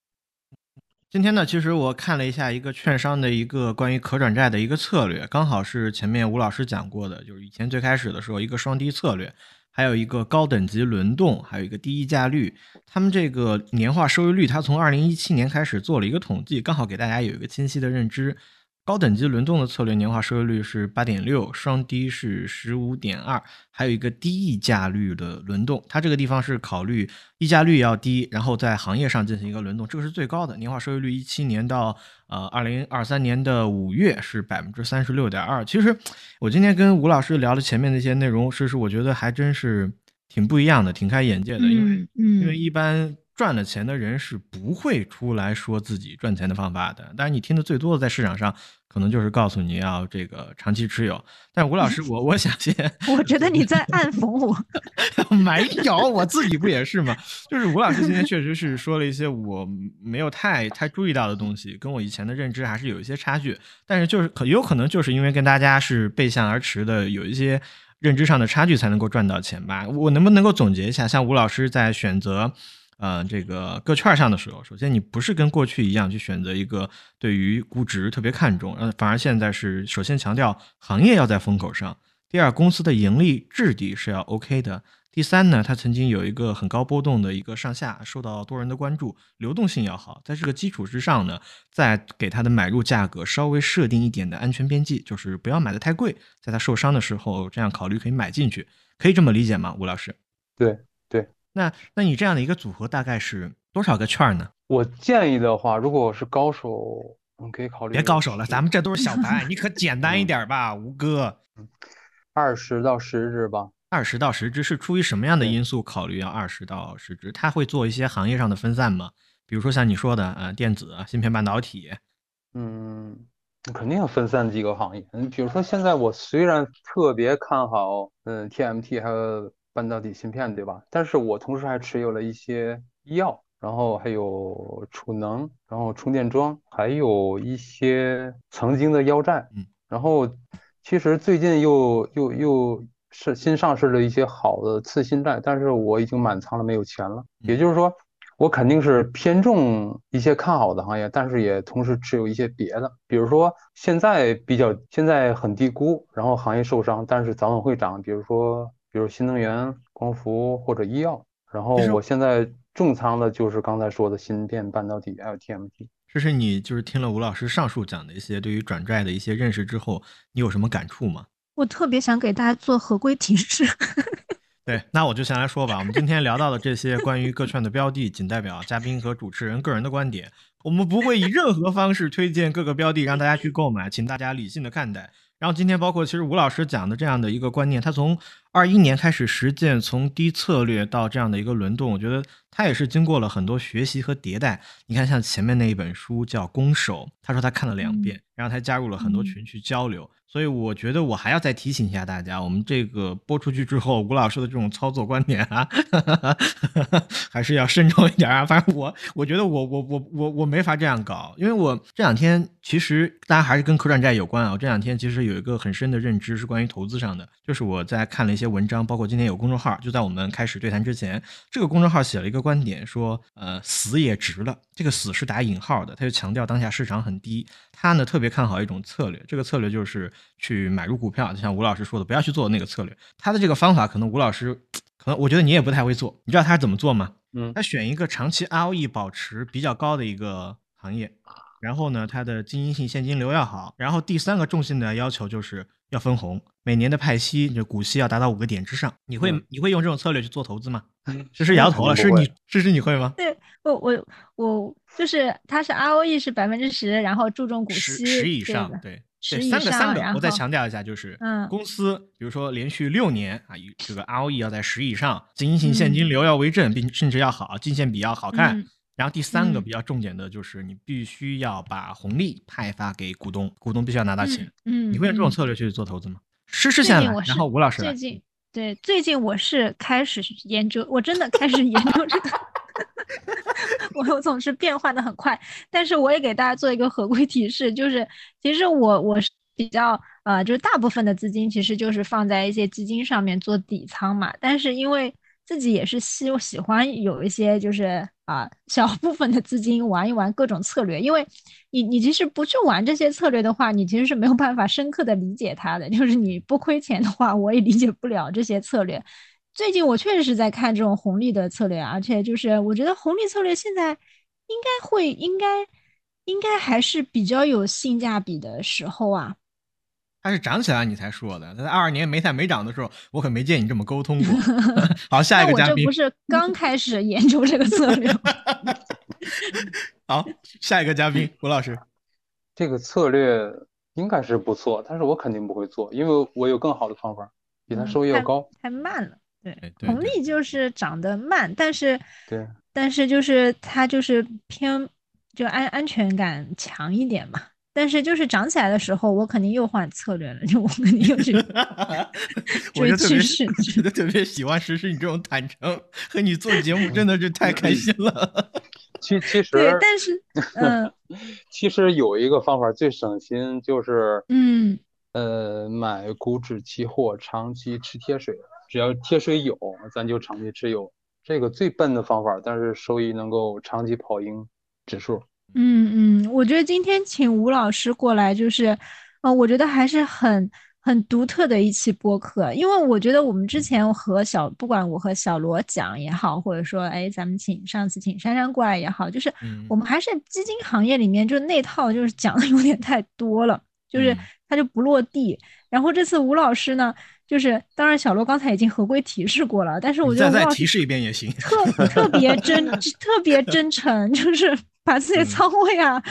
今天呢，其实我看了一下一个券商的一个关于可转债的一个策略，刚好是前面吴老师讲过的，就是以前最开始的时候一个双低策略，还有一个高等级轮动，还有一个低溢价率。他们这个年化收益率，它从二零一七年开始做了一个统计，刚好给大家有一个清晰的认知。高等级轮动的策略年化收益率是八点六，双低是十五点二，还有一个低溢价率的轮动，它这个地方是考虑溢价率要低，然后在行业上进行一个轮动，这个是最高的年化收益率。一七年到呃二零二三年的五月是百分之三十六点二。其实我今天跟吴老师聊的前面那些内容，其实我觉得还真是挺不一样的，挺开眼界的，因为因为一般。赚了钱的人是不会出来说自己赚钱的方法的。但是你听的最多的在市场上，可能就是告诉你要这个长期持有。但吴老师，我我想先，我觉得你在暗讽我。没有，我自己不也是吗？就是吴老师今天确实是说了一些我没有太太注意到的东西，跟我以前的认知还是有一些差距。但是就是可有可能就是因为跟大家是背向而驰的，有一些认知上的差距，才能够赚到钱吧。我能不能够总结一下，像吴老师在选择？呃，这个各券上的时候，首先你不是跟过去一样去选择一个对于估值特别看重，呃，反而现在是首先强调行业要在风口上，第二公司的盈利质地是要 OK 的，第三呢，它曾经有一个很高波动的一个上下，受到多人的关注，流动性要好，在这个基础之上呢，再给它的买入价格稍微设定一点的安全边际，就是不要买的太贵，在它受伤的时候，这样考虑可以买进去，可以这么理解吗，吴老师？对。那那你这样的一个组合大概是多少个券呢？我建议的话，如果我是高手，你可以考虑。别高手了，咱们这都是小白，你可简单一点吧，吴哥。二十到十只吧。二十到十只是出于什么样的因素考虑要二十到十只？他会做一些行业上的分散吗？比如说像你说的，呃，电子、芯片、半导体。嗯，肯定要分散几个行业。你，比如说现在我虽然特别看好，嗯，TMT 还有。半导体芯片对吧？但是我同时还持有了一些医药，然后还有储能，然后充电桩，还有一些曾经的腰债。嗯，然后其实最近又又又是新上市了一些好的次新债，但是我已经满仓了，没有钱了。也就是说，我肯定是偏重一些看好的行业，但是也同时持有一些别的，比如说现在比较现在很低估，然后行业受伤，但是早晚会涨，比如说。比如新能源、光伏或者医药，然后我现在重仓的就是刚才说的芯片、半导体还有 TMT。这是你就是听了吴老师上述讲的一些对于转债的一些认识之后，你有什么感触吗？我特别想给大家做合规提示。对，那我就先来说吧。我们今天聊到的这些关于各券的标的，仅代表嘉宾和主持人个人的观点，我们不会以任何方式推荐各个标的让大家去购买，请大家理性的看待。然后今天包括其实吴老师讲的这样的一个观念，他从二一年开始实践，从低策略到这样的一个轮动，我觉得他也是经过了很多学习和迭代。你看，像前面那一本书叫《攻守》，他说他看了两遍，然后他加入了很多群去交流。所以我觉得我还要再提醒一下大家，我们这个播出去之后，吴老师的这种操作观点啊，还是要慎重一点啊。反正我我觉得我我我我我没法这样搞，因为我这两天其实大家还是跟可转债有关啊。我这两天其实有一个很深的认知是关于投资上的，就是我在看了一些文章，包括今天有公众号，就在我们开始对谈之前，这个公众号写了一个观点，说呃死也值了。这个死是打引号的，他就强调当下市场很低，他呢特别看好一种策略，这个策略就是。去买入股票，就像吴老师说的，不要去做那个策略。他的这个方法，可能吴老师，可能我觉得你也不太会做。你知道他是怎么做吗？嗯，他选一个长期 ROE 保持比较高的一个行业，然后呢，它的经营性现金流要好，然后第三个重性的要求就是要分红，每年的派息就股息要达到五个点之上。你会你会用这种策略去做投资吗？这是摇头了，是你这是你会吗？对，我我我就是它是 ROE 是百分之十，然后注重股息十以上，对。对，三个三个，我再强调一下，就是公司，比如说连续六年啊，这个 ROE 要在十以上，经营性现金流要为正，并甚至要好，净现比要好看。然后第三个比较重点的就是你必须要把红利派发给股东，股东必须要拿到钱。嗯，你会用这种策略去做投资吗？试试下来，然后吴老师最近对最近我是开始研究，我真的开始研究这个。我 我总是变换的很快，但是我也给大家做一个合规提示，就是其实我我是比较呃，就是大部分的资金其实就是放在一些基金上面做底仓嘛。但是因为自己也是喜喜欢有一些就是啊小部分的资金玩一玩各种策略，因为你你其实不去玩这些策略的话，你其实是没有办法深刻的理解它的。就是你不亏钱的话，我也理解不了这些策略。最近我确实是在看这种红利的策略，而且就是我觉得红利策略现在应该会应该。应该还是比较有性价比的时候啊。它是涨起来你才说的，在二二年煤炭没涨的时候，我可没见你这么沟通过。好，下一个嘉宾。我这不是刚开始研究这个策略吗？好，下一个嘉宾，吴老师。这个策略应该是不错，但是我肯定不会做，因为我有更好的方法，比它收益要高。太慢了，对，红利就是涨得慢，但是对，但是就是它就是偏。就安安全感强一点嘛，但是就是涨起来的时候，我肯定又换策略了，就我肯定又去追趋势。我就特别喜欢实施你这种坦诚，和你做节目真的是太开心了。其其实对，但是 嗯，其实有一个方法最省心，就是嗯呃买股指期货，长期吃贴水，只要贴水有，咱就长期持有。这个最笨的方法，但是收益能够长期跑赢指数。嗯嗯，我觉得今天请吴老师过来，就是，呃，我觉得还是很很独特的一期播客，因为我觉得我们之前和小，不管我和小罗讲也好，或者说，哎，咱们请上次请珊珊过来也好，就是我们还是基金行业里面就那套，就是讲的有点太多了，就是他就不落地。然后这次吴老师呢，就是当然小罗刚才已经合规提示过了，但是我觉得再再提示一遍也行，特特别真特别真诚，就是。把自己的仓位啊、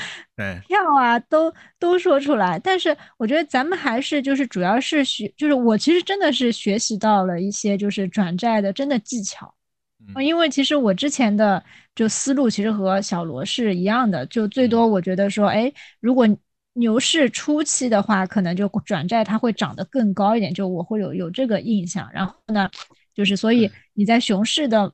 票啊都都说出来，但是我觉得咱们还是就是主要是学，就是我其实真的是学习到了一些就是转债的真的技巧，因为其实我之前的就思路其实和小罗是一样的，就最多我觉得说，哎，如果牛市初期的话，可能就转债它会涨得更高一点，就我会有有这个印象，然后呢，就是所以你在熊市的。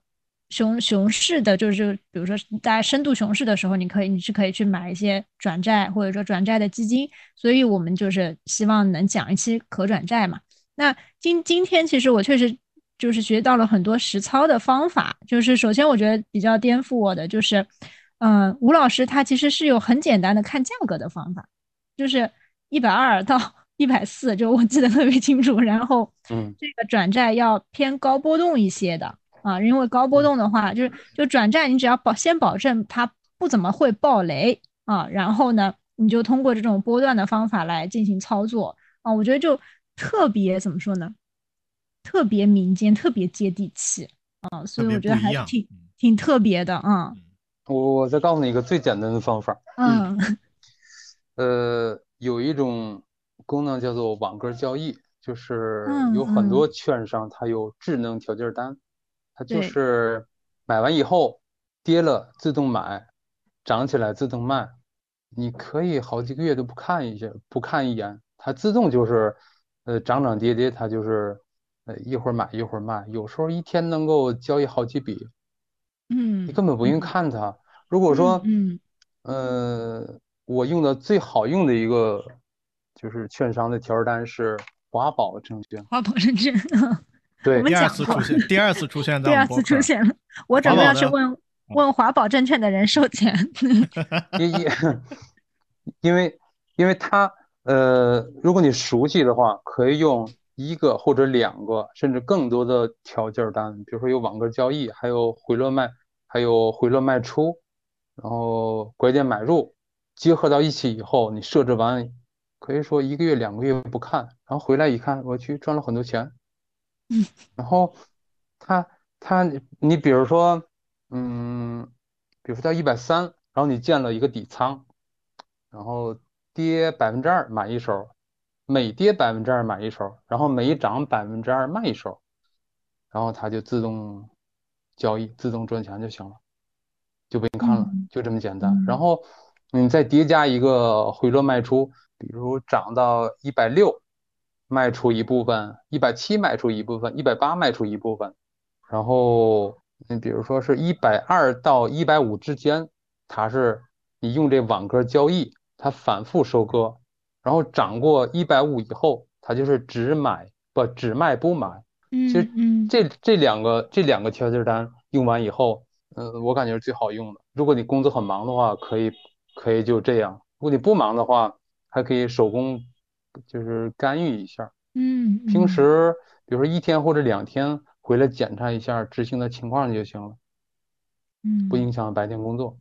熊熊市的，就是比如说大家深度熊市的时候，你可以你是可以去买一些转债或者说转债的基金，所以我们就是希望能讲一期可转债嘛。那今今天其实我确实就是学到了很多实操的方法，就是首先我觉得比较颠覆我的就是，嗯，吴老师他其实是有很简单的看价格的方法，就是一百二到 一百四，就我记得特别清楚。然后，嗯，这个转债要偏高波动一些的。啊，因为高波动的话，就是就转债，你只要保先保证它不怎么会爆雷啊，然后呢，你就通过这种波段的方法来进行操作啊，我觉得就特别怎么说呢，特别民间，特别接地气啊，所以我觉得还挺挺特别的啊。我我再告诉你一个最简单的方法，嗯，呃，有一种功能叫做网格交易，就是有很多券商它有智能条件单。它就是买完以后跌了自动买，涨起来自动卖，你可以好几个月都不看一下，不看一眼，它自动就是呃涨涨跌跌，它就是呃一会儿买一会儿卖，有时候一天能够交易好几笔，嗯，你根本不用看它。如果说嗯呃我用的最好用的一个就是券商的条单是华宝证券，华宝证券。对，第二次出现，第二次出现，第二次出现了。我准备要去问 问华宝证券的人收钱。因因因为因为他呃，如果你熟悉的话，可以用一个或者两个甚至更多的条件单，比如说有网格交易，还有回落卖，还有回落卖出，然后拐点买入，结合到一起以后，你设置完，可以说一个月两个月不看，然后回来一看，我去赚了很多钱。嗯，然后他他你比如说，嗯，比如说到一百三，然后你建了一个底仓，然后跌百分之二买一手，每跌百分之二买一手，然后每涨百分之二卖一手，然后它就自动交易，自动赚钱就行了，就不用看了，就这么简单。然后你再叠加一个回落卖出，比如涨到一百六。卖出一部分，一百七卖出一部分，一百八卖出一部分，然后你比如说是一百二到一百五之间，它是你用这网格交易，它反复收割，然后涨过一百五以后，它就是只买不只卖不买。嗯，其实嗯这这两个这两个条件单用完以后，呃，我感觉是最好用的。如果你工作很忙的话，可以可以就这样；如果你不忙的话，还可以手工就是干预一下。嗯，平嗯时比如说一天或者两天回来检查一下执行的情况就行了，嗯不影响白天工作。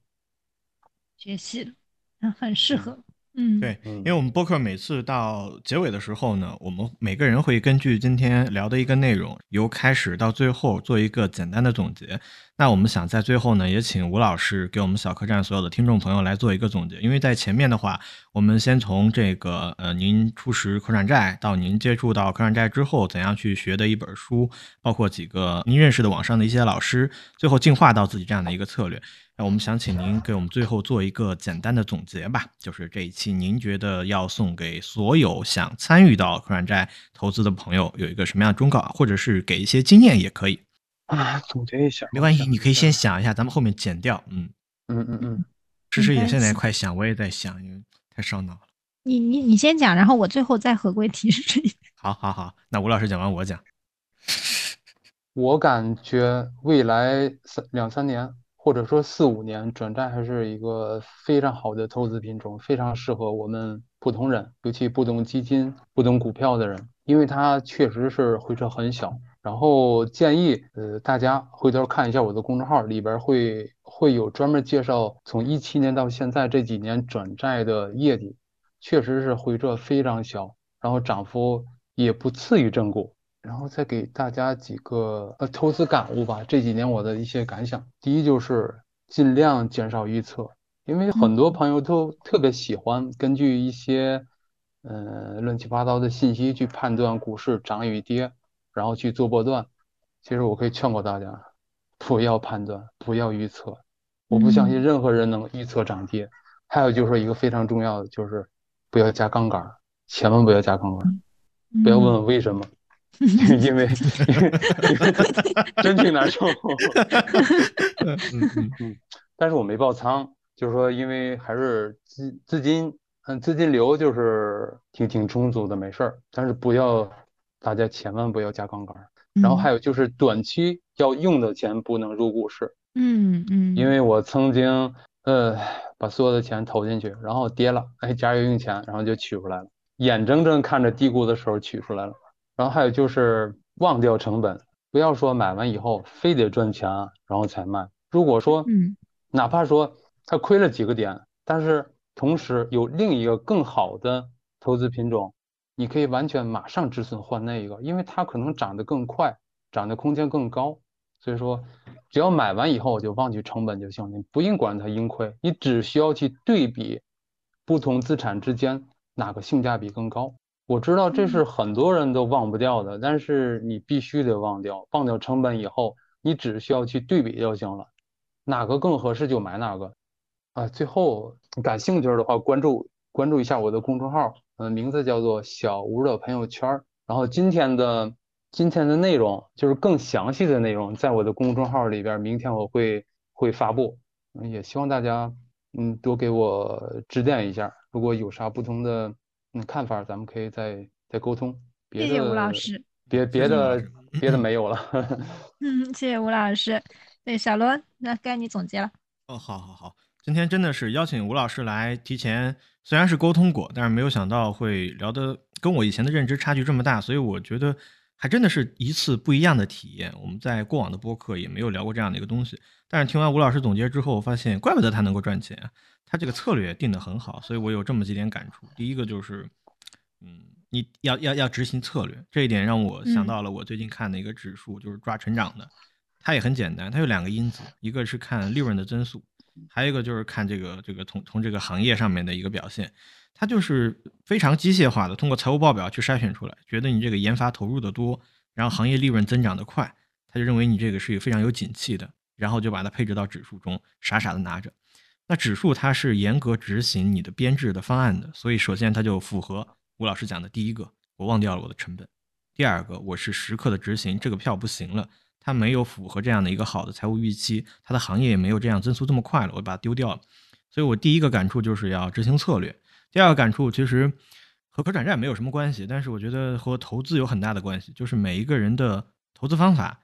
学习了，嗯，很适合。嗯，对，嗯因为我们播客每次到结尾的时候呢，我们每个人会根据今天聊的一个内容，由开始到最后做一个简单的总结。那我们想在最后呢，也请吴老师给我们小客栈所有的听众朋友来做一个总结。因为在前面的话，我们先从这个呃，您初识可转债到您接触到可转债之后怎样去学的一本书，包括几个您认识的网上的一些老师，最后进化到自己这样的一个策略。那我们想请您给我们最后做一个简单的总结吧，就是这一期您觉得要送给所有想参与到可转债投资的朋友有一个什么样的忠告，或者是给一些经验也可以，啊，总结一下，没关系，你可以先想一下，咱们后面剪掉。嗯，嗯嗯嗯，诗诗也现在快想，我也在想，因为太烧脑了。你你你先讲，然后我最后再合规提示。好好好，那吴老师讲完我讲。我感觉未来三两三年，或者说四五年，转债还是一个非常好的投资品种，非常适合我们普通人，尤其不懂基金、不懂股票的人，因为它确实是回撤很小。然后建议呃大家回头看一下我的公众号，里边会会有专门介绍从一七年到现在这几年转债的业绩，确实是回撤非常小，然后涨幅也不次于正股。然后再给大家几个呃投资感悟吧，这几年我的一些感想。第一就是尽量减少预测，因为很多朋友都特别喜欢根据一些呃乱七八糟的信息去判断股市涨与跌，然后去做波段。其实我可以劝过大家，不要判断，不要预测。我不相信任何人能预测涨跌。还有就是说一个非常重要的就是不要加杠杆，千万不要加杠杆，不要问我为什么。因为 真挺难受，嗯嗯嗯，但是我没爆仓，就是说因为还是资资金，嗯，资金流就是挺挺充足的，没事儿。但是不要大家千万不要加杠杆，然后还有就是短期要用的钱不能入股市，嗯嗯，因为我曾经呃把所有的钱投进去，然后跌了，哎，加油用钱，然后就取出来了，眼睁睁看着低估的时候取出来了。然后还有就是忘掉成本，不要说买完以后非得赚钱然后才卖。如果说，嗯，哪怕说它亏了几个点，但是同时有另一个更好的投资品种，你可以完全马上止损换那一个，因为它可能涨得更快，涨的空间更高。所以说，只要买完以后就忘记成本就行，你不用管它盈亏，你只需要去对比不同资产之间哪个性价比更高。我知道这是很多人都忘不掉的，但是你必须得忘掉，忘掉成本以后，你只需要去对比就行了，哪个更合适就买哪个。啊，最后感兴趣的话，关注关注一下我的公众号，嗯、名字叫做小吴的朋友圈儿。然后今天的今天的内容就是更详细的内容，在我的公众号里边，明天我会会发布。嗯，也希望大家嗯多给我指点一下，如果有啥不同的。嗯，看法咱们可以再再沟通。别的谢谢吴老师。别别的别的没有了。嗯，谢谢吴老师。对，小罗，那该你总结了。哦，好好好，今天真的是邀请吴老师来，提前虽然是沟通过，但是没有想到会聊的跟我以前的认知差距这么大，所以我觉得还真的是一次不一样的体验。我们在过往的播客也没有聊过这样的一个东西，但是听完吴老师总结之后，我发现怪不得他能够赚钱啊。他这个策略定得很好，所以我有这么几点感触。第一个就是，嗯，你要要要执行策略，这一点让我想到了我最近看的一个指数，就是抓成长的。它也很简单，它有两个因子，一个是看利润的增速，还有一个就是看这个这个从从这个行业上面的一个表现。它就是非常机械化的，通过财务报表去筛选出来，觉得你这个研发投入的多，然后行业利润增长的快，他就认为你这个是非常有景气的，然后就把它配置到指数中，傻傻的拿着。那指数它是严格执行你的编制的方案的，所以首先它就符合吴老师讲的第一个，我忘掉了我的成本；第二个，我是时刻的执行这个票不行了，它没有符合这样的一个好的财务预期，它的行业也没有这样增速这么快了，我把它丢掉了。所以我第一个感触就是要执行策略。第二个感触其实，和可转债没有什么关系，但是我觉得和投资有很大的关系。就是每一个人的投资方法，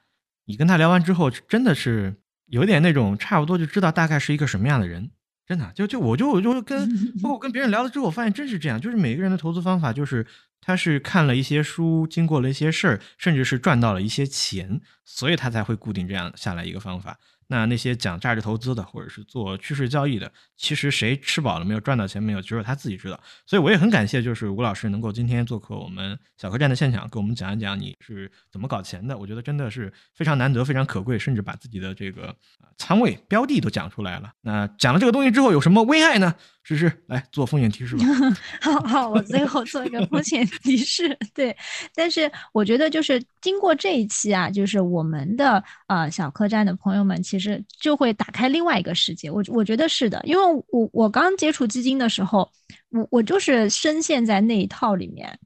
你跟他聊完之后，真的是有点那种差不多就知道大概是一个什么样的人。真的，就就我就我就跟 包括跟别人聊了之后，我发现真是这样，就是每个人的投资方法，就是他是看了一些书，经过了一些事儿，甚至是赚到了一些钱，所以他才会固定这样下来一个方法。那那些讲价值投资的，或者是做趋势交易的，其实谁吃饱了没有，赚到钱没有，只有他自己知道。所以我也很感谢，就是吴老师能够今天做客我们小客栈的现场，给我们讲一讲你是怎么搞钱的。我觉得真的是非常难得，非常可贵，甚至把自己的这个仓位标的都讲出来了。那讲了这个东西之后，有什么危害呢？诗诗来做风险提示吧。好好，我最后做一个风险提示。对，但是我觉得就是经过这一期啊，就是我们的呃小客栈的朋友们，其实就会打开另外一个世界。我我觉得是的，因为我我刚接触基金的时候，我我就是深陷在那一套里面。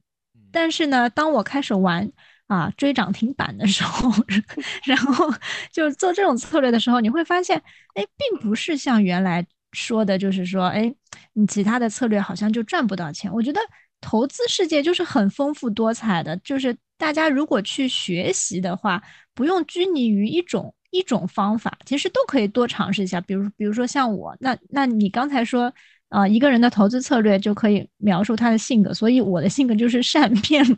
但是呢，当我开始玩啊追涨停板的时候，然后就做这种策略的时候，你会发现，哎，并不是像原来。说的就是说，哎，你其他的策略好像就赚不到钱。我觉得投资世界就是很丰富多彩的，就是大家如果去学习的话，不用拘泥于一种一种方法，其实都可以多尝试一下。比如，比如说像我，那那你刚才说，啊，一个人的投资策略就可以描述他的性格，所以我的性格就是善变吗，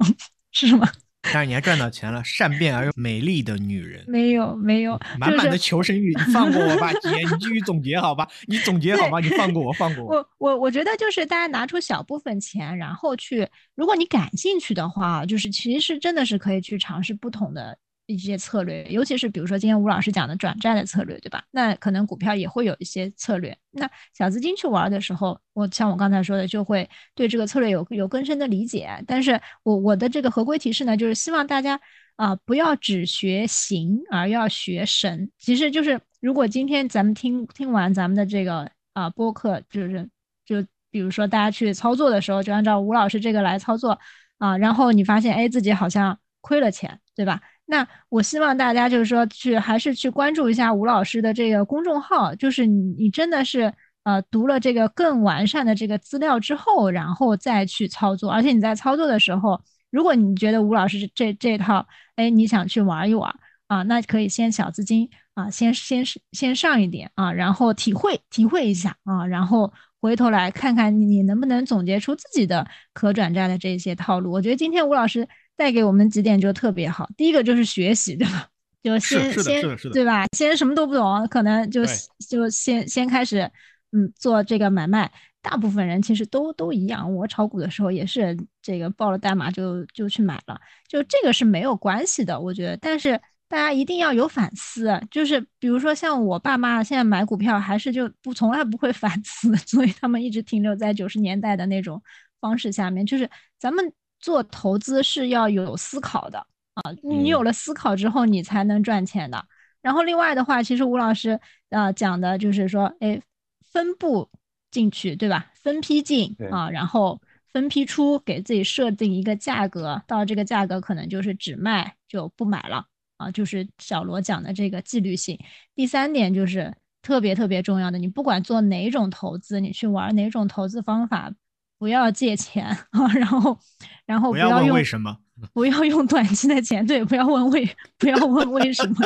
是吗？但是你还赚到钱了，善变而又美丽的女人，没有没有，满满的求生欲，你放过我吧，姐，你继续总结好吧，你总结好吧，你放过我，放过我。我我我觉得就是大家拿出小部分钱，然后去，如果你感兴趣的话，就是其实真的是可以去尝试不同的。一些策略，尤其是比如说今天吴老师讲的转债的策略，对吧？那可能股票也会有一些策略。那小资金去玩的时候，我像我刚才说的，就会对这个策略有有更深的理解。但是我我的这个合规提示呢，就是希望大家啊不要只学形，而要学神。其实就是如果今天咱们听听完咱们的这个啊播客，就是就比如说大家去操作的时候，就按照吴老师这个来操作啊，然后你发现哎自己好像亏了钱，对吧？那我希望大家就是说去还是去关注一下吴老师的这个公众号，就是你你真的是呃读了这个更完善的这个资料之后，然后再去操作。而且你在操作的时候，如果你觉得吴老师这这套，哎，你想去玩一玩啊，那可以先小资金啊，先先先上一点啊，然后体会体会一下啊，然后回头来看看你能不能总结出自己的可转债的这些套路。我觉得今天吴老师。带给我们几点就特别好。第一个就是学习，对吧？就先先对吧？先什么都不懂，可能就就先先开始，嗯，做这个买卖。大部分人其实都都一样。我炒股的时候也是这个报了代码就就去买了，就这个是没有关系的，我觉得。但是大家一定要有反思，就是比如说像我爸妈现在买股票还是就不从来不会反思，所以他们一直停留在九十年代的那种方式下面。就是咱们。做投资是要有思考的啊，你有了思考之后，你才能赚钱的。然后另外的话，其实吴老师啊讲的就是说，哎，分步进去，对吧？分批进啊，然后分批出，给自己设定一个价格，到这个价格可能就是只卖就不买了啊，就是小罗讲的这个纪律性。第三点就是特别特别重要的，你不管做哪种投资，你去玩哪种投资方法。不要借钱啊，然后，然后不要用为什么，不要用短期的钱，对，不要问为，不要问为什么，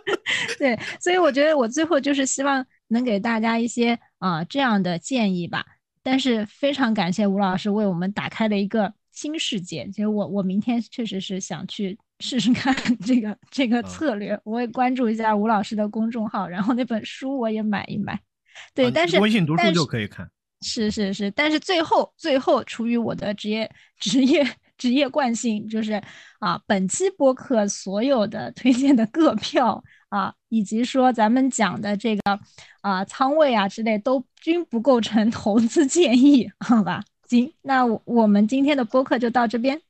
对，所以我觉得我最后就是希望能给大家一些啊这样的建议吧。但是非常感谢吴老师为我们打开了一个新世界。其实我我明天确实是想去试试看 这个这个策略，我也关注一下吴老师的公众号，然后那本书我也买一买。对，但是微信读书就可以看。是是是，但是最后最后，出于我的职业职业职业惯性，就是啊，本期播客所有的推荐的个票啊，以及说咱们讲的这个啊仓位啊之类，都均不构成投资建议，好吧？行，那我们今天的播客就到这边。